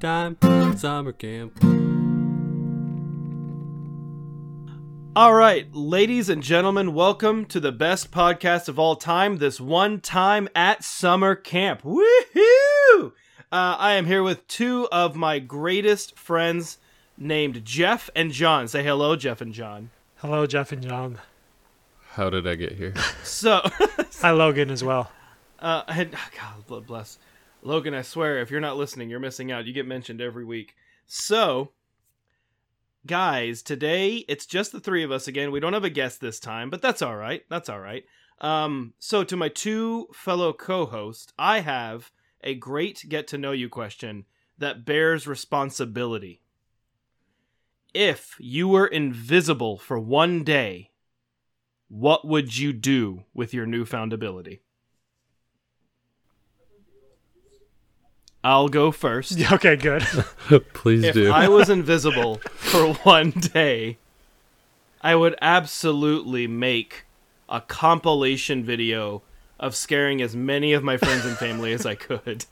time summer camp. All right, ladies and gentlemen, welcome to the best podcast of all time. This one time at summer camp. Woohoo! Uh, I am here with two of my greatest friends, named Jeff and John. Say hello, Jeff and John. Hello, Jeff and John. How did I get here? So, Hi, Logan, as well. uh, and, God bless Logan. I swear, if you're not listening, you're missing out. You get mentioned every week. So, guys, today it's just the three of us again. We don't have a guest this time, but that's all right. That's all right. Um, so to my two fellow co-hosts, I have a great get to know you question that bears responsibility. If you were invisible for one day, what would you do with your newfound ability? I'll go first. Okay, good. Please do. if do. I was invisible for one day, I would absolutely make a compilation video of scaring as many of my friends and family as I could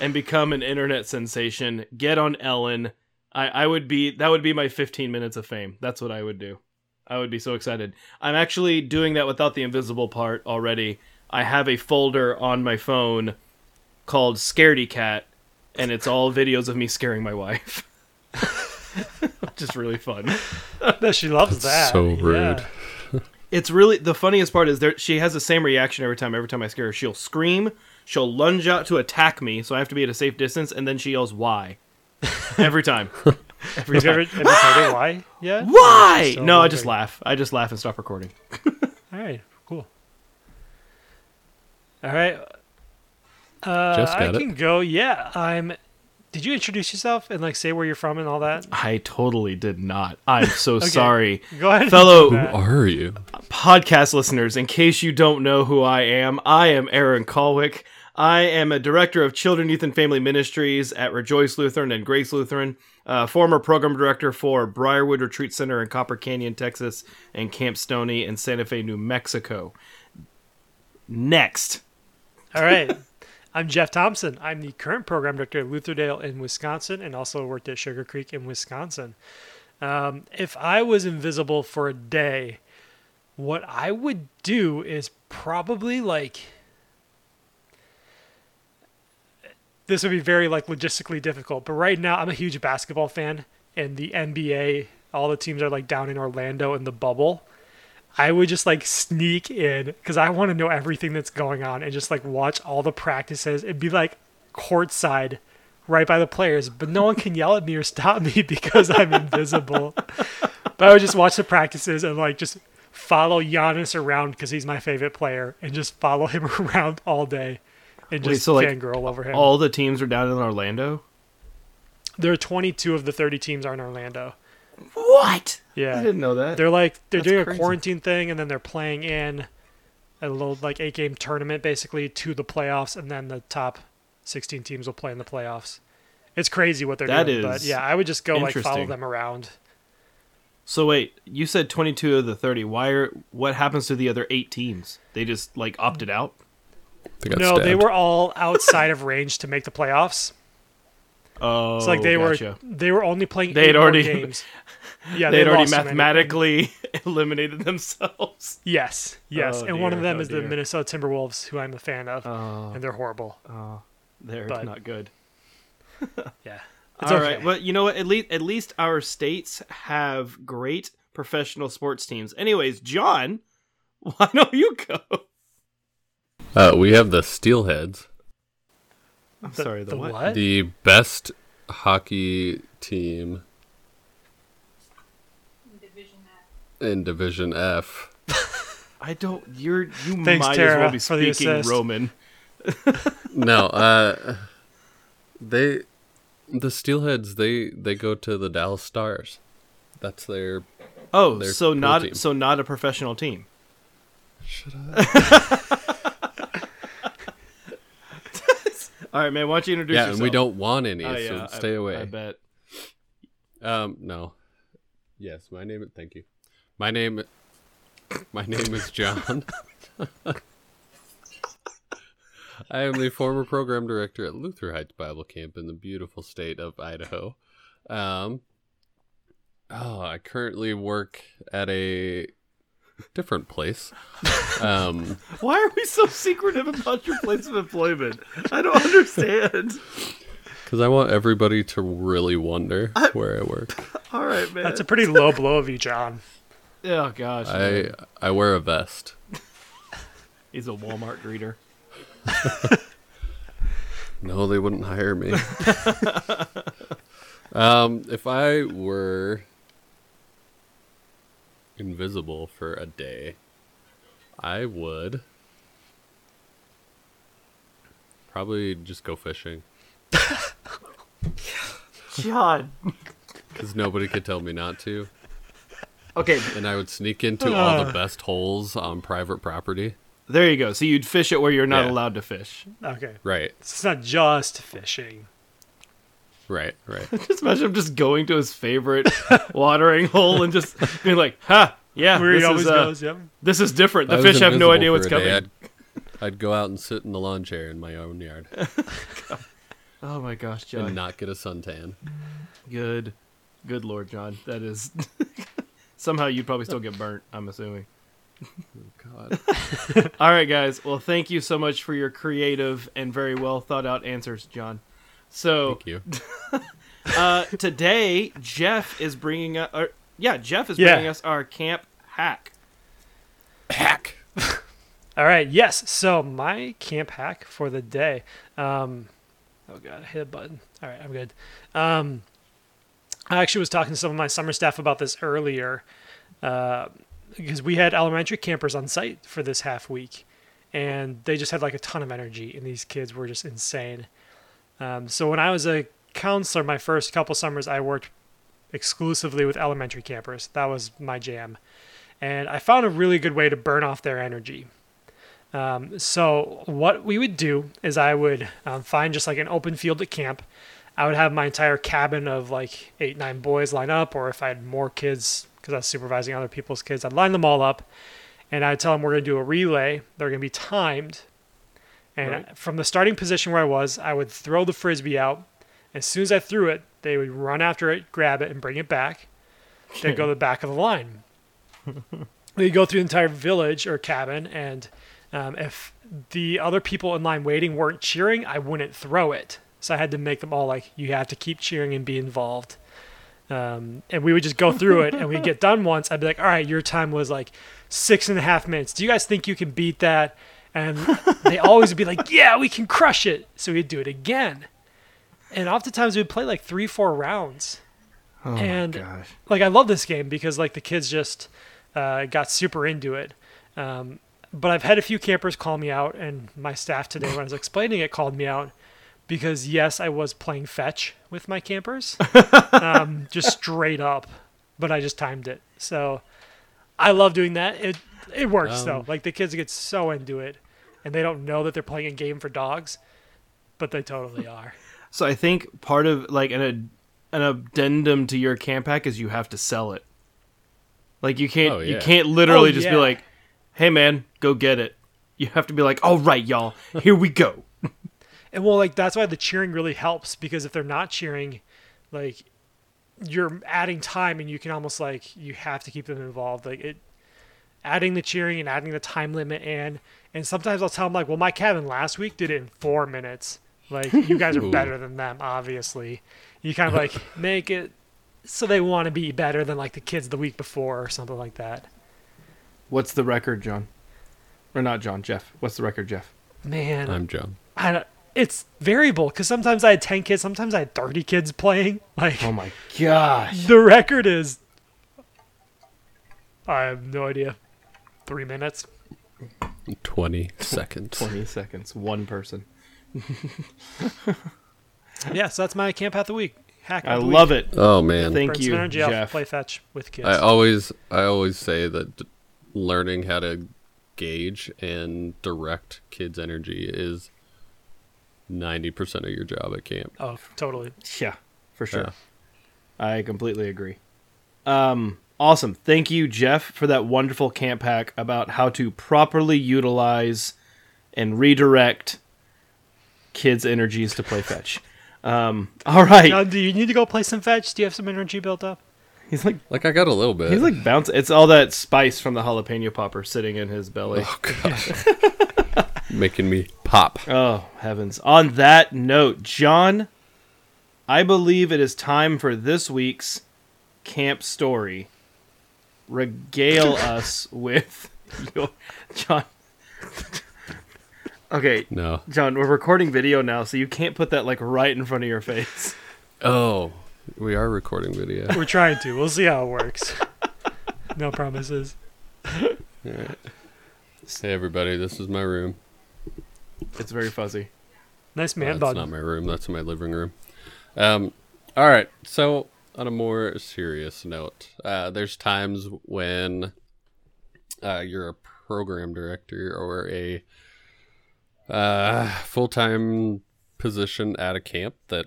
and become an internet sensation. Get on Ellen. I, I would be that would be my 15 minutes of fame. That's what I would do. I would be so excited. I'm actually doing that without the invisible part already. I have a folder on my phone called Scaredy Cat, and it's all videos of me scaring my wife. Just really fun. No, she loves that. so rude. Yeah. It's really the funniest part is there she has the same reaction every time. Every time I scare her, she'll scream, she'll lunge out to attack me, so I have to be at a safe distance, and then she yells "Why?" Every time. Every Have you ever, time. ever told why Yeah. Why? she's No, I just laugh. I just laugh and stop recording. All right, cool. All right. Uh, Jeff's I got it. can go. Yeah, I'm. Did you introduce yourself and like say where you're from and all that? I totally did not. I'm so sorry. Go ahead. and Fellow- do that. Are you? podcast listeners, in case you don't know who I am, I am Aaron Colwick. I am a director of Children, Youth, and Family Ministries at Rejoice Lutheran and Grace Lutheran, uh, former program director for Briarwood Retreat Center in Copper Canyon, Texas, and Camp Stoney in Santa Fe, New Mexico. Next. All right. I'm Jeff Thompson. I'm the current program director at Lutherdale in Wisconsin and also worked at Sugar Creek in Wisconsin. Um, if I was invisible for a day, what I would do is probably like. This would be very like logistically difficult, but right now I'm a huge basketball fan, and the NBA, all the teams are like down in Orlando in the bubble. I would just like sneak in because I want to know everything that's going on and just like watch all the practices and be like courtside right by the players, but no one can yell at me or stop me because I'm invisible. but I would just watch the practices and like just follow Giannis around because he's my favorite player and just follow him around all day and Wait, just so, like, fangirl over him. All the teams are down in Orlando? there are 22 of the 30 teams are in Orlando. What? Yeah. I didn't know that. They're like they're That's doing crazy. a quarantine thing, and then they're playing in a little like eight game tournament basically to the playoffs, and then the top sixteen teams will play in the playoffs. It's crazy what they're That doing, but yeah, I would just go like follow them around. So wait, you said 22 of the 30. Why are what happens to the other 8 teams? They just like opted out? They got No, they were all outside of range to make the playoffs. Oh, It's like they gotcha. were they were only playing They eight had more already- games. Yeah, they had already lost so many. mathematically eliminated themselves. Yes, yes, Oh, and one of them Oh, is the. Minnesota Timberwolves, who I'm a fan of, Oh, and they're horrible. oh, they're But- not good. Yeah, All it's right, well, you know what? At least at least our states have great professional sports teams. Anyways, John, why don't you go? Uh, we have the Steelheads, I'm The- sorry, the, the what? what? the best hockey team Division F. in Division F. I don't. You're you Thanks, might as well be speaking. Roman. No, uh, they the Steelheads they they go to the Dallas Stars. That's their. Oh, Their so pro not team. so not a professional team. Shut up. All right, man. Why don't you introduce yeah, yourself? and we don't want any, Oh, so yeah, stay I, away. I bet. Um, no. Yes, my name. Is thank you. My name. My name is John. I am the former program director at Luther Heights Bible Camp in the beautiful state of Idaho. Um, oh, I currently work at a different place. Um, Why are we so secretive about your place of employment? I don't understand. because I want everybody to really wonder where I work. All right, man. That's a pretty low blow of you, John. Oh gosh. I man. I wear a vest. He's a Walmart greeter. No, they wouldn't hire me. um, if I were invisible for a day, I would probably just go fishing John. because nobody could tell me not to, Okay, and I would sneak into all the best holes on private property. there you go. So you'd fish it where you're not Yeah. allowed to fish. Okay. Right, It's not just fishing. right, right. Just imagine him just going to his favorite watering hole and just being like, "Ha, yeah, Where this he always is uh, goes, yep. this is different. The I fish have no idea what's coming." I'd, I'd go out and sit in the lawn chair in my own yard Oh my gosh, John! and not get a suntan. Good, good Lord, John. That is somehow you'd probably still get burnt. I'm assuming. God. All right, guys. Well, thank you so much for your creative and very well thought out answers, John. So Thank you. uh, today, Jeff is bringing us. Or, yeah, Jeff is Yeah. bringing us our camp hack. Hack. All right. Yes. So my camp hack for the day. Um, oh god, I hit a button. All right, I'm good. Um, I actually was talking to some of my summer staff about this earlier, uh, because we had elementary campers on site for this half week, and they just had like a ton of energy, and these kids were just insane. Um, so when I was a counselor, my first couple summers, I worked exclusively with elementary campers. That was my jam, and I found a really good way to burn off their energy. Um, so what we would do is I would um, find just like an open field at camp. I would have my entire cabin of like eight, nine boys line up, or if I had more kids, because I was supervising other people's kids, I'd line them all up, and I'd tell them we're going to do a relay. They're going to be timed, and Right. from the starting position where I was, I would throw the frisbee out. As soon as I threw it, they would run after it, grab it, and bring it back. They'd go to the back of the line. We'd go through the entire village or cabin, and um, if the other people in line waiting weren't cheering, I wouldn't throw it. So I had to make them all like, you have to keep cheering and be involved. Um, and we would just go through it, and we'd get done once. I'd be like, all right, your time was like six and a half minutes. Do you guys think you can beat that? And they always would be like, yeah, we can crush it. So we'd do it again. And oftentimes we'd play like three, four rounds. Oh And- my gosh. Like I love this game because like the kids just uh, got super into it. Um, but I've had a few campers call me out, and my staff today, when I was explaining it, called me out because yes, I was playing fetch with my campers, um, just straight up, but I just timed it. So I love doing that. It it works though. Um, Like the kids get so into it, and they don't know that they're playing a game for dogs, but they totally are. So I think part of like an ad- an addendum to your camp hack is you have to sell it. Like you can't Oh, you can't literally Oh, just be like, "Hey man, go get it." You have to be like, "All right, y'all, here we go." And well, like that's why the cheering really helps because if they're not cheering, like you're adding time and you can almost like you have to keep them involved. Like it, adding the cheering and adding the time limit and and sometimes I'll tell them like, well, my cabin last week did it in four minutes. Like you guys are better than them, obviously. You kind of like make it so they want to be better than like the kids the week before or something like that. What's the record, John? Or not John, Jeff. What's the record, Jeff? Man, I'm John. I don't, it's variable because sometimes I had ten kids, sometimes I had thirty kids playing. Like Oh my gosh. The record is. I have no idea. Three minutes. 20 seconds. 20 seconds, one person. Yeah, so that's my camp hat of the week. Hack I the love week. it. Oh man. Thank Burn you, some energy off, Jeff. play fetch with kids. I always I always say that learning how to gauge and direct kids' energy is 90% of your job at camp. oh, totally. Yeah, for sure. Yeah. I completely agree. Um, awesome. Thank you, Jeff, for that wonderful camp hack about how to properly utilize and redirect kids' energies to play fetch. Um, all right, Now, do you need to go play some fetch? Do you have some energy built up? he's like Like I got a little bit. he's like bouncing. It's all that spice from the jalapeno popper sitting in his belly. oh god, making me pop. Oh, heavens. On that note, John, I believe it is time for this week's camp story. Regale us with your. John. okay, No. John, we're recording video now, so you can't put that like right in front of your face. Oh, we are recording video. We're trying to. We'll see how it works. No promises. Alright. Hey everybody, this is my room. It's very fuzzy. Nice Well, man that's not my room. That's my living room. Um, all right. So on a more serious note, uh, there's times when uh, you're a program director or a uh, full-time position at a camp that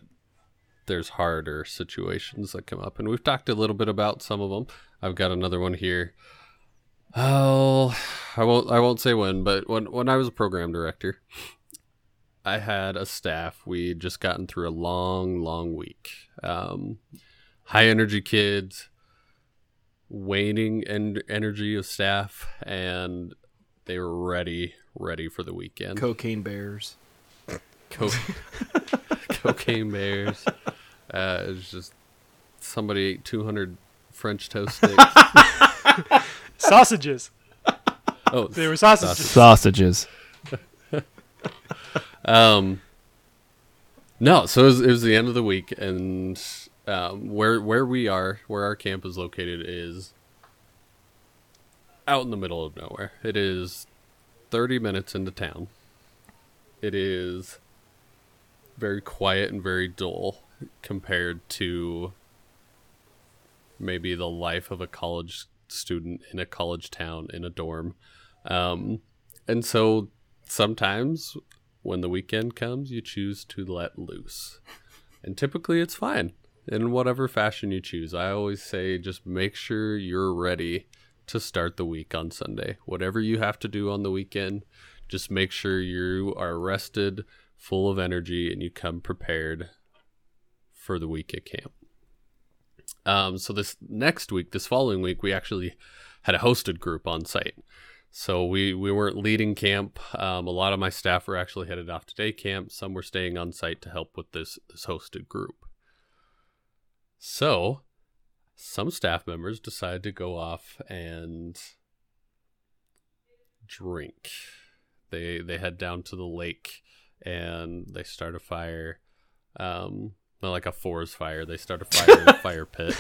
there's harder situations that come up, and we've talked a little bit about some of them. I've got another one here. Oh, I won't. I won't say when, but when when I was a program director, I had a staff. We'd just gotten through a long, long week. Um, high energy kids, waning en- energy of staff, and they were ready, ready for the weekend. Cocaine bears. Co- cocaine bears. Uh, it was just somebody ate 200 French toast sticks. Sausages. oh, They were sausages. Sausages. Um, no, so it was, it was the end of the week, and um, where where we are, where our camp is located, is out in the middle of nowhere. It is thirty minutes into town. It is very quiet and very dull compared to maybe the life of a college student in a college town in a dorm. Um, and so sometimes when the weekend comes, you choose to let loose. And typically it's fine in whatever fashion you choose. I always say just make sure you're ready to start the week on Sunday. Whatever you have to do on the weekend, just make sure you are rested, full of energy, and you come prepared for the week at camp. Um, so this next week, this following week, we actually had a hosted group on site. So we we weren't leading camp. Um, a lot of my staff were actually headed off to day camp. Some were staying on site to help with this this hosted group. So some staff members decided to go off and drink. They they head down to the lake and they start a fire. Um, not like a forest fire. They start a fire in a fire pit.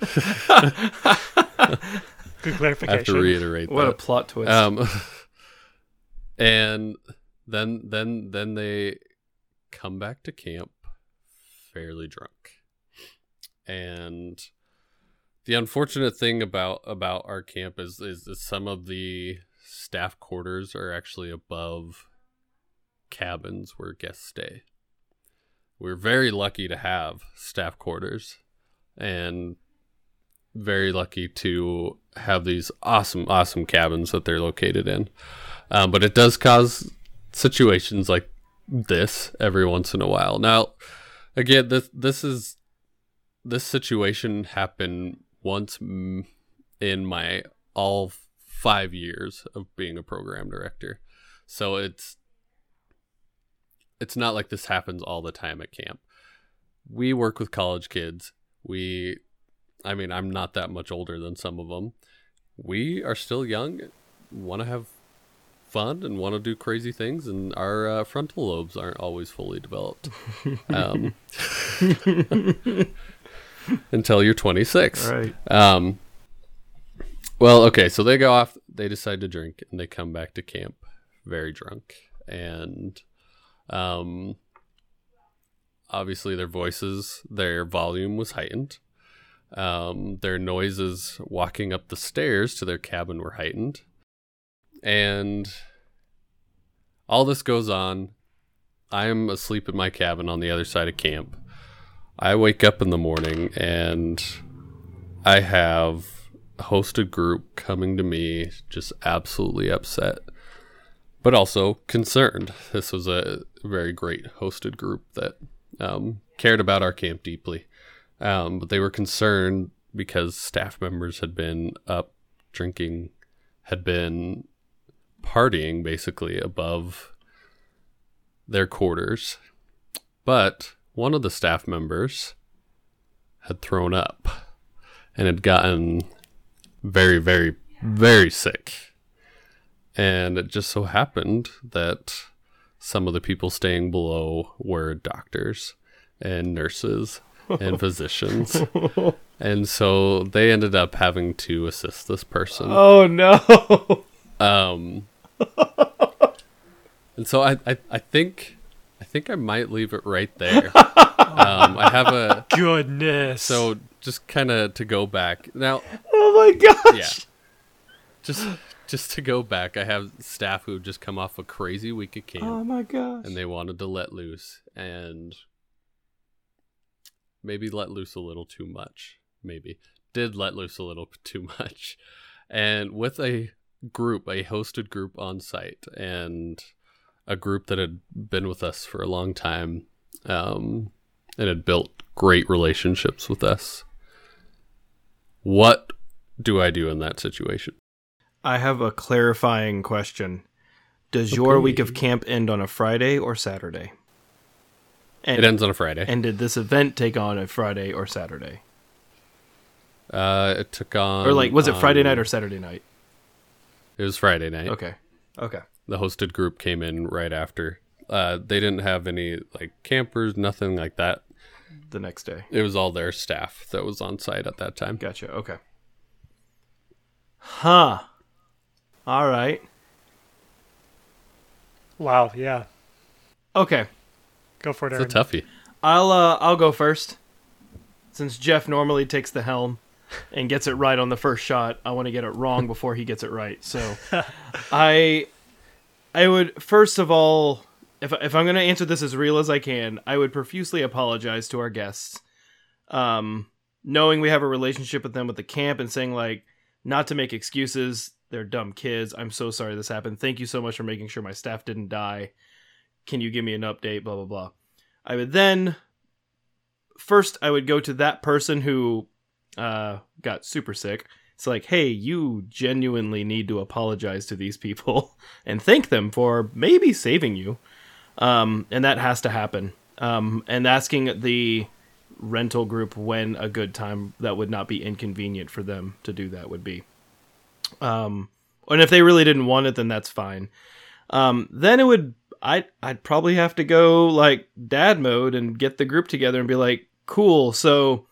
Good clarification. I have to reiterate What a plot twist. Um, and then then then they come back to camp fairly drunk. And the unfortunate thing about about our camp is is that some of the staff quarters are actually above cabins where guests stay. We're very lucky to have staff quarters and very lucky to have these awesome, awesome cabins that they're located in. Um, but it does cause situations like this every once in a while. Now, again, this this is this situation happened once in my all five years of being a program director, so it's it's not like this happens all the time at camp. We work with college kids. We I mean, I'm not that much older than some of them. We are still young, want to have fun, and want to do crazy things, and our uh, frontal lobes aren't always fully developed. Um, until you're 26. right. Um, well, okay, so they go off, they decide to drink, and they come back to camp very drunk. And um, obviously, their voices, their volume was heightened. Um, their noises walking up the stairs to their cabin were heightened. And all this goes on. I'm asleep in my cabin on the other side of camp. I wake up in the morning and I have a hosted group coming to me just absolutely upset but also concerned. This was a very great hosted group that um, cared about our camp deeply. Um, but they were concerned because staff members had been up drinking, had been partying basically above their quarters. But one of the staff members had thrown up and had gotten very, very, very sick. And it just so happened that some of the people staying below were doctors and nurses and physicians. and so they ended up having to assist this person. Oh no. Um, and so I, I, I think, I think I might leave it right there. um, I have a Goodness. so just kind of to go back now. Oh my gosh. Yeah, just just to go back. I have staff who have just come off a crazy week of camp. Oh my gosh. and they wanted to let loose and maybe let loose a little too much maybe did let loose a little too much and with a group a hosted group on site and a group that had been with us for a long time um, and had built great relationships with us what do i do in that situation I have a clarifying question. Does your week of camp end on a Friday or Saturday? And, it ends on a friday and did this event take on a Friday or Saturday? uh, it took on Or like was it Friday um, night or Saturday night? it was friday night Okay. Okay. the hosted group came in right after. Uh, they didn't have any like campers, nothing like that. The next day. It was all their staff that was on site at that time. Gotcha. Okay. Huh. All right. wow. Yeah. Okay. Go for it, It's a toughie. I'll uh I'll go first. Since Jeff normally takes the helm and gets it right on the first shot, I want to get it wrong before he gets it right. So I I would first of all if if I'm going to answer this as real as I can, I would profusely apologize to our guests. Um knowing we have a relationship with them with the camp and saying like not to make excuses, they're dumb kids. I'm so sorry this happened. Thank you so much for making sure my staff didn't die. Can you give me an update blah blah blah. I would then first I would go to that person who uh, got super sick. It's like, hey, you genuinely need to apologize to these people and thank them for maybe saving you. Um, and that has to happen. Um, and asking the rental group when a good time that would not be inconvenient for them to do that would be. Um, and if they really didn't want it, then that's fine. Um, then it would I I'd probably have to go like dad mode and get the group together and be like, cool. So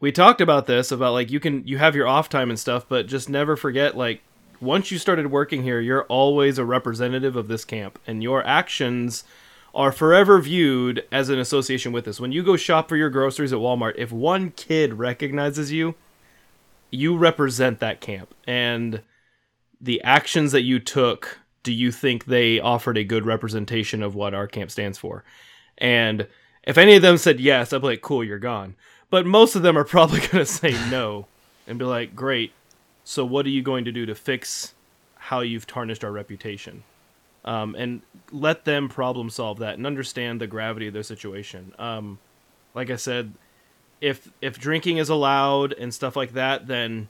we talked about this about like you can you have your off time and stuff, but just never forget like once you started working here, you're always a representative of this camp, and your actions are forever viewed as an association with this. When you go shop for your groceries at Walmart, if one kid recognizes you, you represent that camp, and the actions that you took do you think they offered a good representation of what our camp stands for? And if any of them said yes, I'd be like, cool, you're gone. But most of them are probably going to say no and be like, great. So what are you going to do to fix how you've tarnished our reputation? Um, and let them problem solve that and understand the gravity of their situation. Um, like I said, if if drinking is allowed and stuff like that, then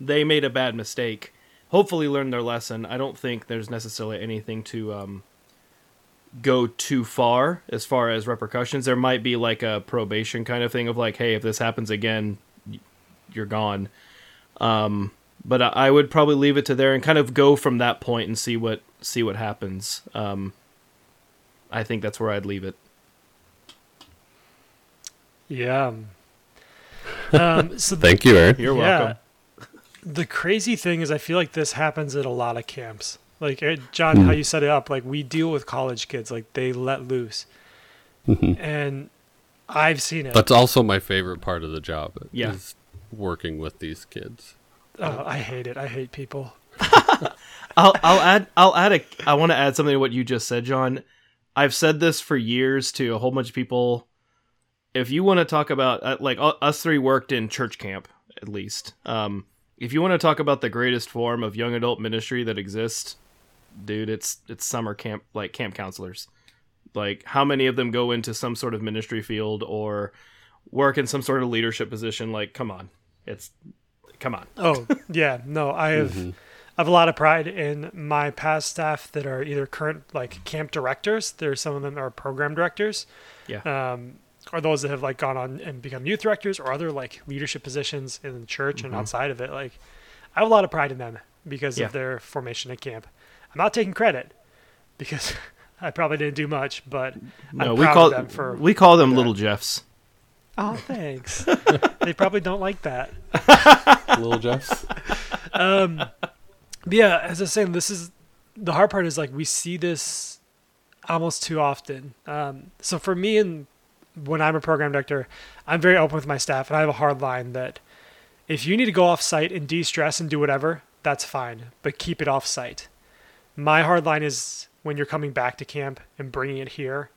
they made a bad mistake hopefully learn their lesson. I don't think there's necessarily anything to um, go too far as far as repercussions. There might be like a probation kind of thing of like, hey, if this happens again, you're gone. Um, but I, I would probably leave it to there and kind of go from that point and see what see what happens. Um, I think that's where I'd leave it. Yeah. Um, so Thank you, Aaron. You're Yeah. welcome. the crazy thing is, I feel like this happens at a lot of camps. Like John, how you set it up, like we deal with college kids, like they let loose, and I've seen it. That's also my favorite part of the job. Yeah. Is working with these kids. oh, I hate it. I hate people. I'll I'll add I'll add a I want to add something to what you just said, John. I've said this for years to a whole bunch of people. If you want to talk about uh, like u- us three worked in church camp at least. Um, if you want to talk about the greatest form of young adult ministry that exists, dude. It's it's summer camp like camp counselors. Like how many of them go into some sort of ministry field or work in some sort of leadership position? Like, come on, it's come on. Oh yeah, no, I have Mm-hmm. I have a lot of pride in my past staff that are either current like camp directors. There's some of them are program directors, Yeah. um, or those that have like gone on and become youth directors or other like leadership positions in the church Mm-hmm. and outside of it. Like, I have a lot of pride in them because Yeah. of their formation at camp. I'm not taking credit because I probably didn't do much, but no, I'm we proud call of them for. we call them that. little Jeffs. oh, thanks. they probably don't like that. Little Jeffs. But yeah, as I was saying, this is the hard part is like we see this almost too often. Um, so for me, and when I'm a program director, I'm very open with my staff, and I have a hard line that if you need to go off site and de-stress and do whatever, that's fine, but keep it off site. My hard line is when you're coming back to camp and bringing it here.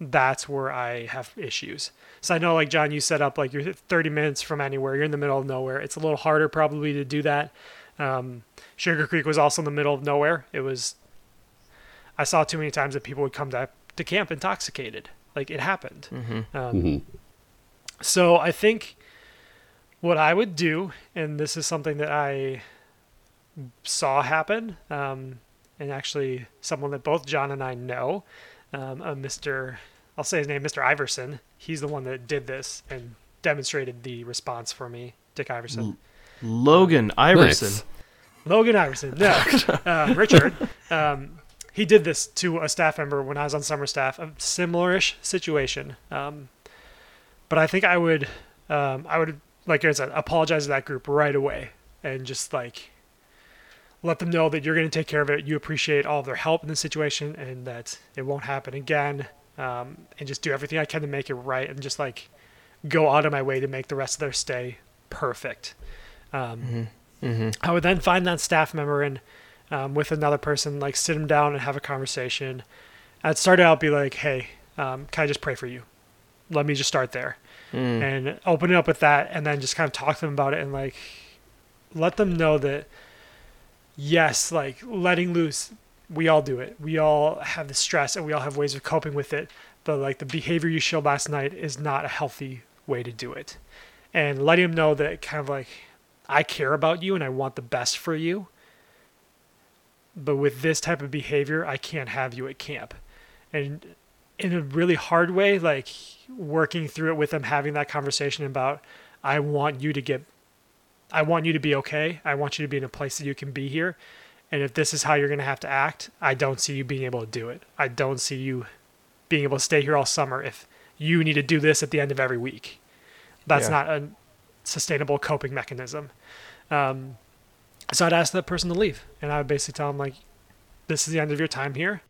That's where I have issues. So I know, like John, you set up like you're 30 minutes from anywhere. You're in the middle of nowhere. It's a little harder probably to do that. Um, Sugar Creek was also in the middle of nowhere. It was. I saw too many times that people would come to to camp intoxicated. Like it happened. Um, Mhm. So I think what I would do, and this is something that I saw happen, um, and actually someone that both John and I know, um, a Mr. I'll say his name, Mr. Iverson. He's the one that did this and demonstrated the response for me, Dick Iverson. Logan Iverson. Nice. Logan Iverson, no, uh, Richard. Um, he did this to a staff member when I was on summer staff, a similar-ish situation. Um, but I think I would, um, I would, like I said, apologize to that group right away and just like let them know that you're going to take care of it. You appreciate all of their help in this situation and that it won't happen again. Um, and just do everything I can to make it right and just like go out of my way to make the rest of their stay perfect. Um, I would then find that staff member and um, with another person, like sit them down and have a conversation. I'd start out be like, "Hey, um, can I just pray for you? Let me just start there, and open it up with that, and then just kind of talk to them about it and like let them know that yes, like letting loose, we all do it. We all have the stress and we all have ways of coping with it. But like the behavior you showed last night is not a healthy way to do it. And letting them know that kind of like I care about you and I want the best for you. But with this type of behavior, I can't have you at camp. And in a really hard way, like working through it with them, having that conversation about, I want you to get, I want you to be okay. I want you to be in a place that you can be here. And if this is how you're going to have to act, I don't see you being able to do it. I don't see you being able to stay here all summer if you need to do this at the end of every week. That's Yeah. not a sustainable coping mechanism. Um, so I'd ask that person to leave, and I would basically tell them like, "This is the end of your time here."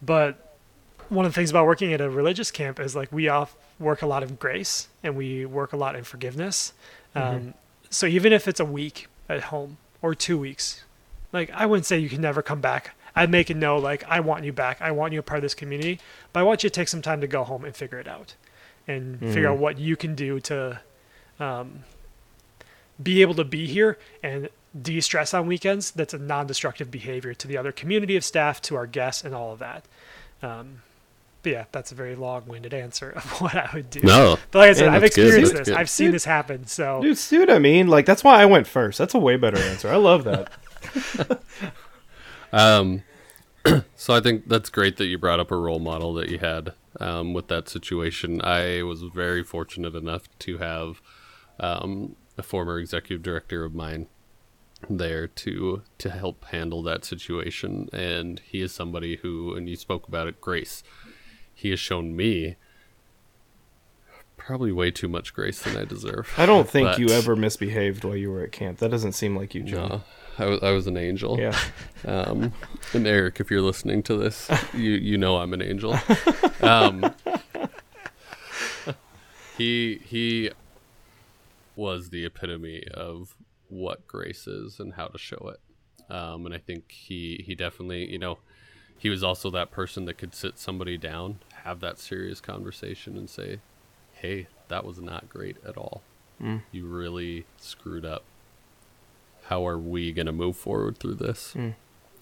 But one of the things about working at a religious camp is like we all work a lot in grace and we work a lot in forgiveness. Um, so even if it's a week at home or two weeks, like I wouldn't say you can never come back. I'd make it know like I want you back. I want you a part of this community, but I want you to take some time to go home and figure it out, and figure out what you can do to um, be able to be here and de-stress on weekends. That's a non-destructive behavior to the other community of staff, to our guests, and all of that. Um, but yeah, that's a very long-winded answer of what I would do. No. But like I said, Yeah, I've that's good, experienced this. good. I've seen this happen. So Dude, see what I mean? Like that's why I went first. That's a way better answer. I love that. Um, so I think that's great that you brought up a role model that you had um, with that situation. I was very fortunate enough to have um, a former executive director of mine there to to help handle that situation, and he is somebody who, and you spoke about it, grace. He has shown me probably way too much grace than I deserve. I don't think you ever misbehaved while you were at camp. That doesn't seem like you, John. No, I was, I was an angel. Yeah. Um, and Eric, if you're listening to this, you you know I'm an angel. Um, he he was the epitome of what grace is and how to show it. Um, and I think he he definitely you know he was also that person that could sit somebody down, have that serious conversation, and say, "Hey, that was not great at all. You really screwed up. How are we going to move forward through this?"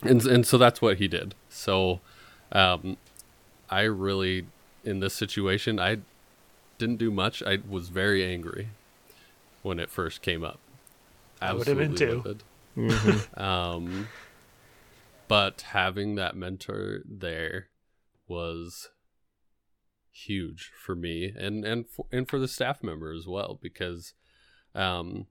and and so that's what he did. So, um, I really in this situation I didn't do much. I was very angry when it first came up. I would have been Absolutely too. livid. Um, but having that mentor there was huge for me and and for, and for the staff member as well because um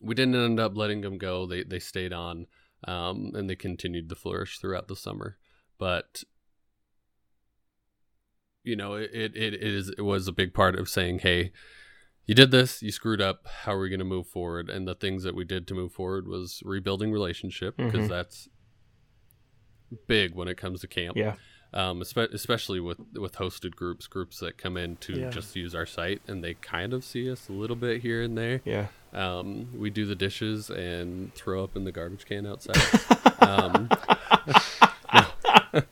we didn't end up letting them go they they stayed on um and they continued to flourish throughout the summer but you know it it, it is it was a big part of saying hey you did this you screwed up how are we going to move forward and the things that we did to move forward was rebuilding relationship because Mhm. that's big when it comes to camp Yeah. um, especially with with hosted groups, groups that come in to Yeah. just use our site and they kind of see us a little bit here and there. Yeah. Um, we do the dishes and throw up in the garbage can outside. um,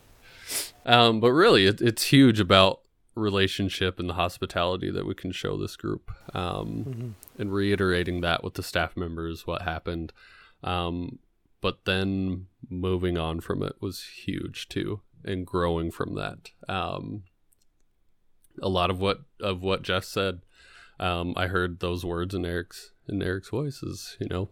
um, but really, it, it's huge about relationship and the hospitality that we can show this group, um, and reiterating that with the staff members, what happened. Um, but then moving on from it was huge too, and growing from that. Um, a lot of what of what Jeff said, um, I heard those words in Eric's in Eric's voice. Is you know,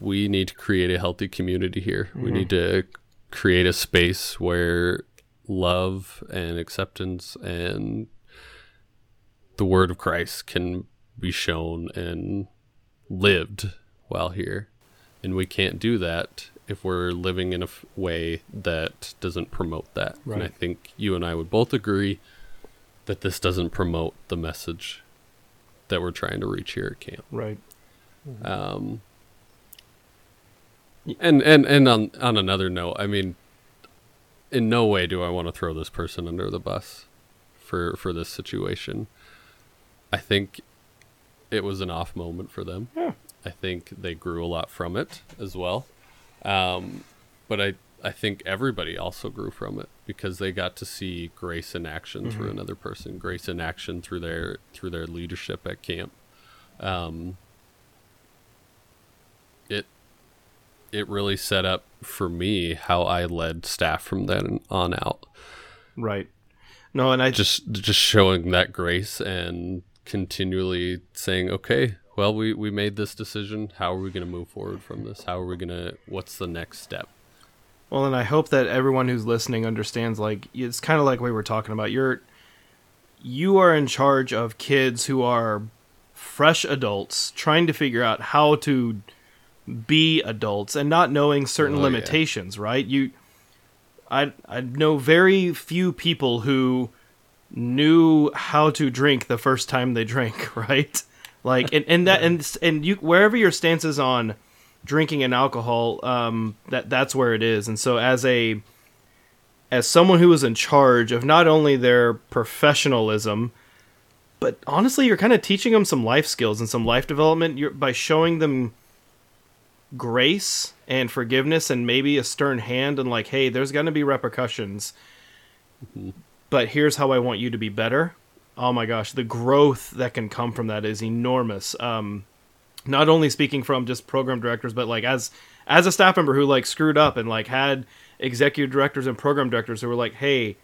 we need to create a healthy community here. We need to create a space where love and acceptance and the word of Christ can be shown and lived while here. And we can't do that if we're living in a f- way that doesn't promote that. And I think you and I would both agree that this doesn't promote the message that we're trying to reach here at camp. Right. Um, and and and on on another note, I mean, in no way do I want to throw this person under the bus for for this situation. I think it was an off moment for them. Yeah. I think they grew a lot from it as well. Um, but I I think everybody also grew from it because they got to see grace in action through another person, grace in action through their through their leadership at camp. Um, it it really set up for me how I led staff from then on out. Right. No, and I Just just showing that grace and continually saying, okay, well, we we made this decision. How are we going to move forward from this? How are we going to? What's the next step? Well, and I hope that everyone who's listening understands like it's kind of like we were talking about. You're you are in charge of kids who are fresh adults trying to figure out how to be adults and not knowing certain Oh, yeah. limitations, right? You I I know very few people who knew how to drink the first time they drank, right? Like and, and that and and you wherever your stance is on drinking and alcohol, um, that that's where it is. And so as a as someone who is in charge of not only their professionalism, but honestly, you're kind of teaching them some life skills and some life development you're, by showing them grace and forgiveness and maybe a stern hand and like, hey, there's going to be repercussions, but here's how I want you to be better. Oh my gosh, the growth that can come from that is enormous. Um, not only speaking from just program directors, but like as as a staff member who like screwed up and like had executive directors and program directors who were like, "Hey,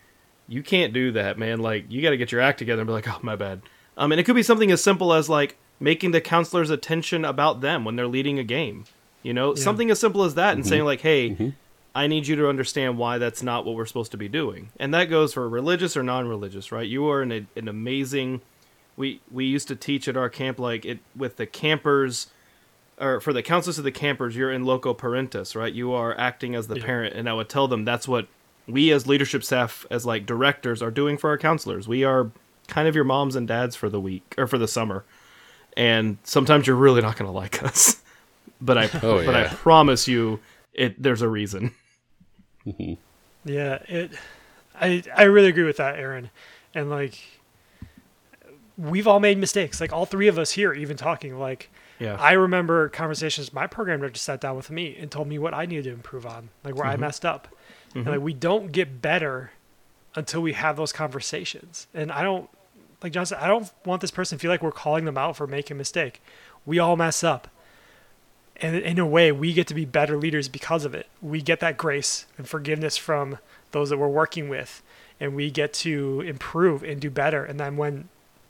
you can't do that, man. Like you got to get your act together." And be like, "Oh, my bad." Um, and it could be something as simple as like making the counselors' attention about them when they're leading a game. You know, something as simple as that, and mm-hmm. saying like, "Hey, mm-hmm. I need you to understand why that's not what we're supposed to be doing." And that goes for religious or non-religious, right? You are an an amazing we we used to teach at our camp like it with the campers or for the counselors of the campers you're in loco parentis right? You are acting as the Yeah. parent and i would tell them that's what we as leadership staff as like directors are doing for our counselors. We are kind of your moms and dads for the week or for the summer. And sometimes you're really not going to like us but i Oh, but i promise you it there's a reason mm-hmm. Yeah, it. I I really agree with that, Aaron, and like we've all made mistakes. Like all three of us here, even talking. Like yeah I remember conversations. My program director sat down with me and told me what I needed to improve on, like where I mm-hmm. messed up. And mm-hmm. like we don't get better until we have those conversations. And I don't, like John said, I don't want this person to feel like we're calling them out for making a mistake. We all mess up. And in a way, we get to be better leaders because of it. We get that grace and forgiveness from those that we're working with, and we get to improve and do better. And then when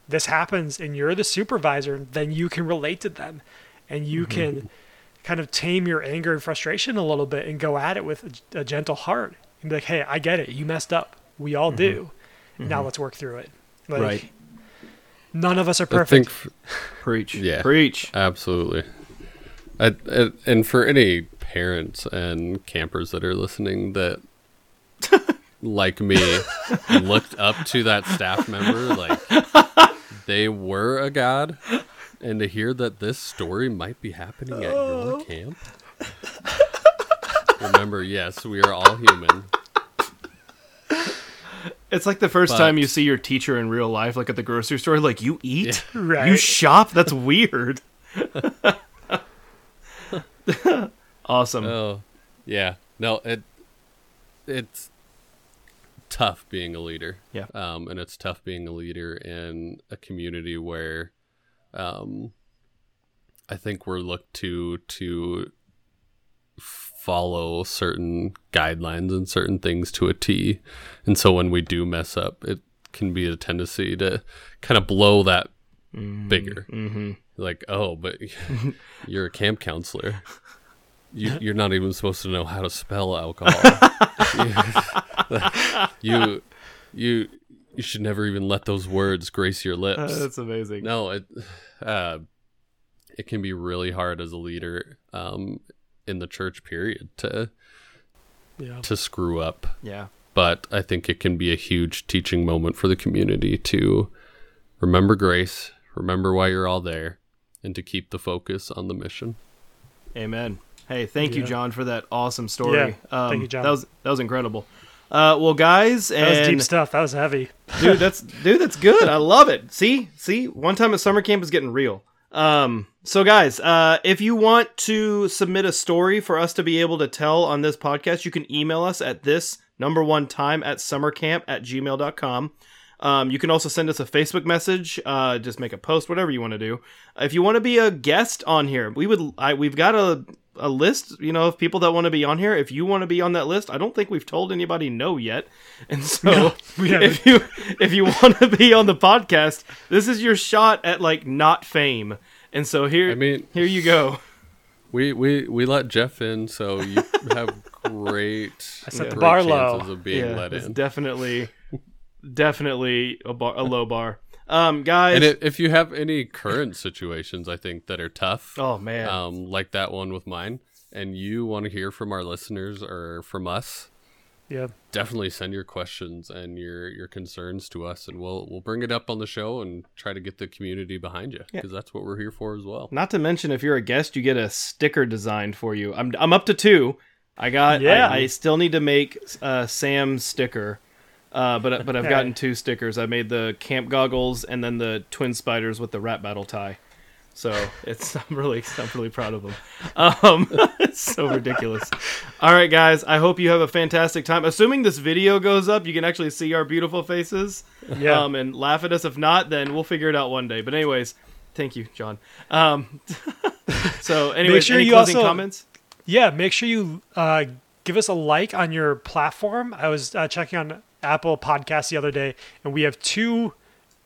this happens and you're the supervisor, then you can relate to them and you mm-hmm. can kind of tame your anger and frustration a little bit and go at it with a, a gentle heart and be like, hey, I get it. You messed up. We all mm-hmm. do. Now mm-hmm. let's work through it. Like, Right. None of us are perfect. think f- Preach. Yeah. Preach. Absolutely. I, I, and for any parents and campers that are listening that, like me, looked up to that staff member, like they were a god, and to hear that this story might be happening at your oh. camp. Remember, yes, we are all human. It's like the first But- time you see your teacher in real life, like at the grocery store. Like you eat, Right. you shop. That's weird. awesome. Oh, yeah. No, it it's tough being a leader. Yeah. Um, and it's tough being a leader in a community where, um, I think we're looked to to follow certain guidelines and certain things to a T, and so when we do mess up, it can be a tendency to kind of blow that bigger. mm-hmm. Like, oh, but you're a camp counselor. You, you're not even supposed to know how to spell alcohol. you, you, you should never even let those words grace your lips. that's amazing. no, it, uh, it can be really hard as a leader, um, in the church period to yeah. to screw up. Yeah. But I think it can be a huge teaching moment for the community to remember grace, remember why you're all there, and to keep the focus on the mission. Amen. Hey, thank you, John, for that awesome story. Yeah, Um, thank you, John. That was that was incredible. Uh, well, guys, That was deep stuff. That was heavy. dude, that's dude, that's good. I love it. See, see, one time at summer camp is getting real. Um, so guys, uh, if you want to submit a story for us to be able to tell on this podcast, you can email us at this number one time at summercamp at gmail.com. Um, you can also send us a Facebook message, uh, just make a post, whatever you want to do. If you want to be a guest on here, we would, I, we've got a, a list, you know, of people that want to be on here. If you want to be on that list, I don't think we've told anybody no yet. And so we haven't. if you, if you want to be on the podcast, this is your shot at like not fame. And so here, I mean, here you go. we we we let Jeff in, so you have great, I set the bar low. of being yeah, let in. definitely, definitely a, bar, a low bar. Um, guys. and if you have any current situations, I think that are tough, oh man. um, like that one with mine, and you want to hear from our listeners or from us, Yeah. definitely send your questions and your your concerns to us, and we'll we'll bring it up on the show and try to get the community behind you because that's what we're here for as well. Not to mention, if you're a guest, you get a sticker designed for you. I'm I'm up to two. I got. Yeah. I, I still need to make uh, Sam's sticker, uh, but but I've gotten two stickers. I made the camp goggles and then the twin spiders with the rap battle tie. So it's I'm really I'm really proud of them. Um, it's so ridiculous. All right, guys. I hope you have a fantastic time. Assuming this video goes up, you can actually see our beautiful faces. Yeah. Um, and laugh at us. If not, then we'll figure it out one day. But anyways, thank you, John. Um, so anyways, sure any you closing also- comments? Yeah, make sure you uh, give us a like on your platform. I was uh, checking on Apple Podcast the other day, and we have two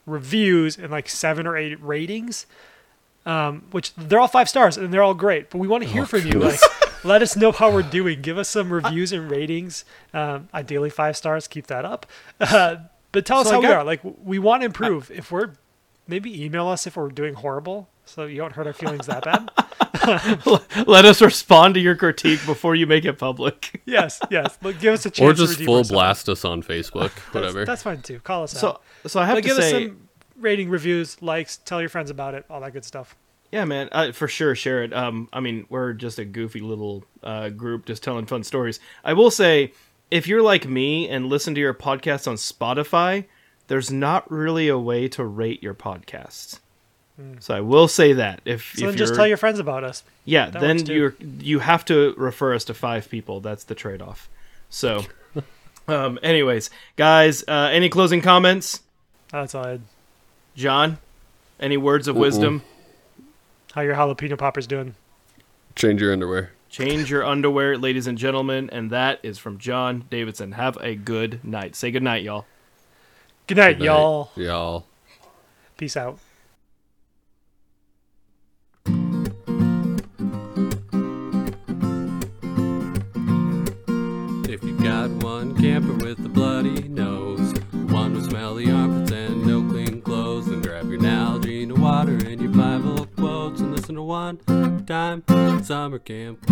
reviews and like seven or eight ratings, um, which they're all five stars and they're all great. But we want to hear from you. Like, let us know how we're doing. Give us some reviews and ratings. Um, ideally, five stars. Keep that up. Uh, but tell us So I how we got- are. Like, we want to improve. If we're maybe email us if we're doing horrible, so you don't hurt our feelings that bad. Let us respond to your critique before you make it public. yes, yes. But give us a chance. Or just redeem full ourselves. blast us on Facebook, That's- whatever. That's, fine too. Call us So out. so I have But to give say, us some rating, reviews, likes. Tell your friends about it. All that good stuff. yeah, man, uh, for sure, share it. Um, I mean, we're just a goofy little uh, group just telling fun stories. I will say, if you're like me and listen to your podcast on Spotify, there's not really a way to rate your podcasts. So I will say that if Hmm. So if then just tell your friends about us. Yeah, That then you you have to refer us to five people. That's the trade off. So, um, anyways, guys, uh, any closing comments? That's all. I had. John, any words of wisdom? How your jalapeno poppers doing? Change your underwear. Change your underwear, ladies and gentlemen. And that is from John Davidson. Have a good night. Say good night, y'all. Good night, Good night, y'all. Y'all. Peace out. Listen to one time summer camp.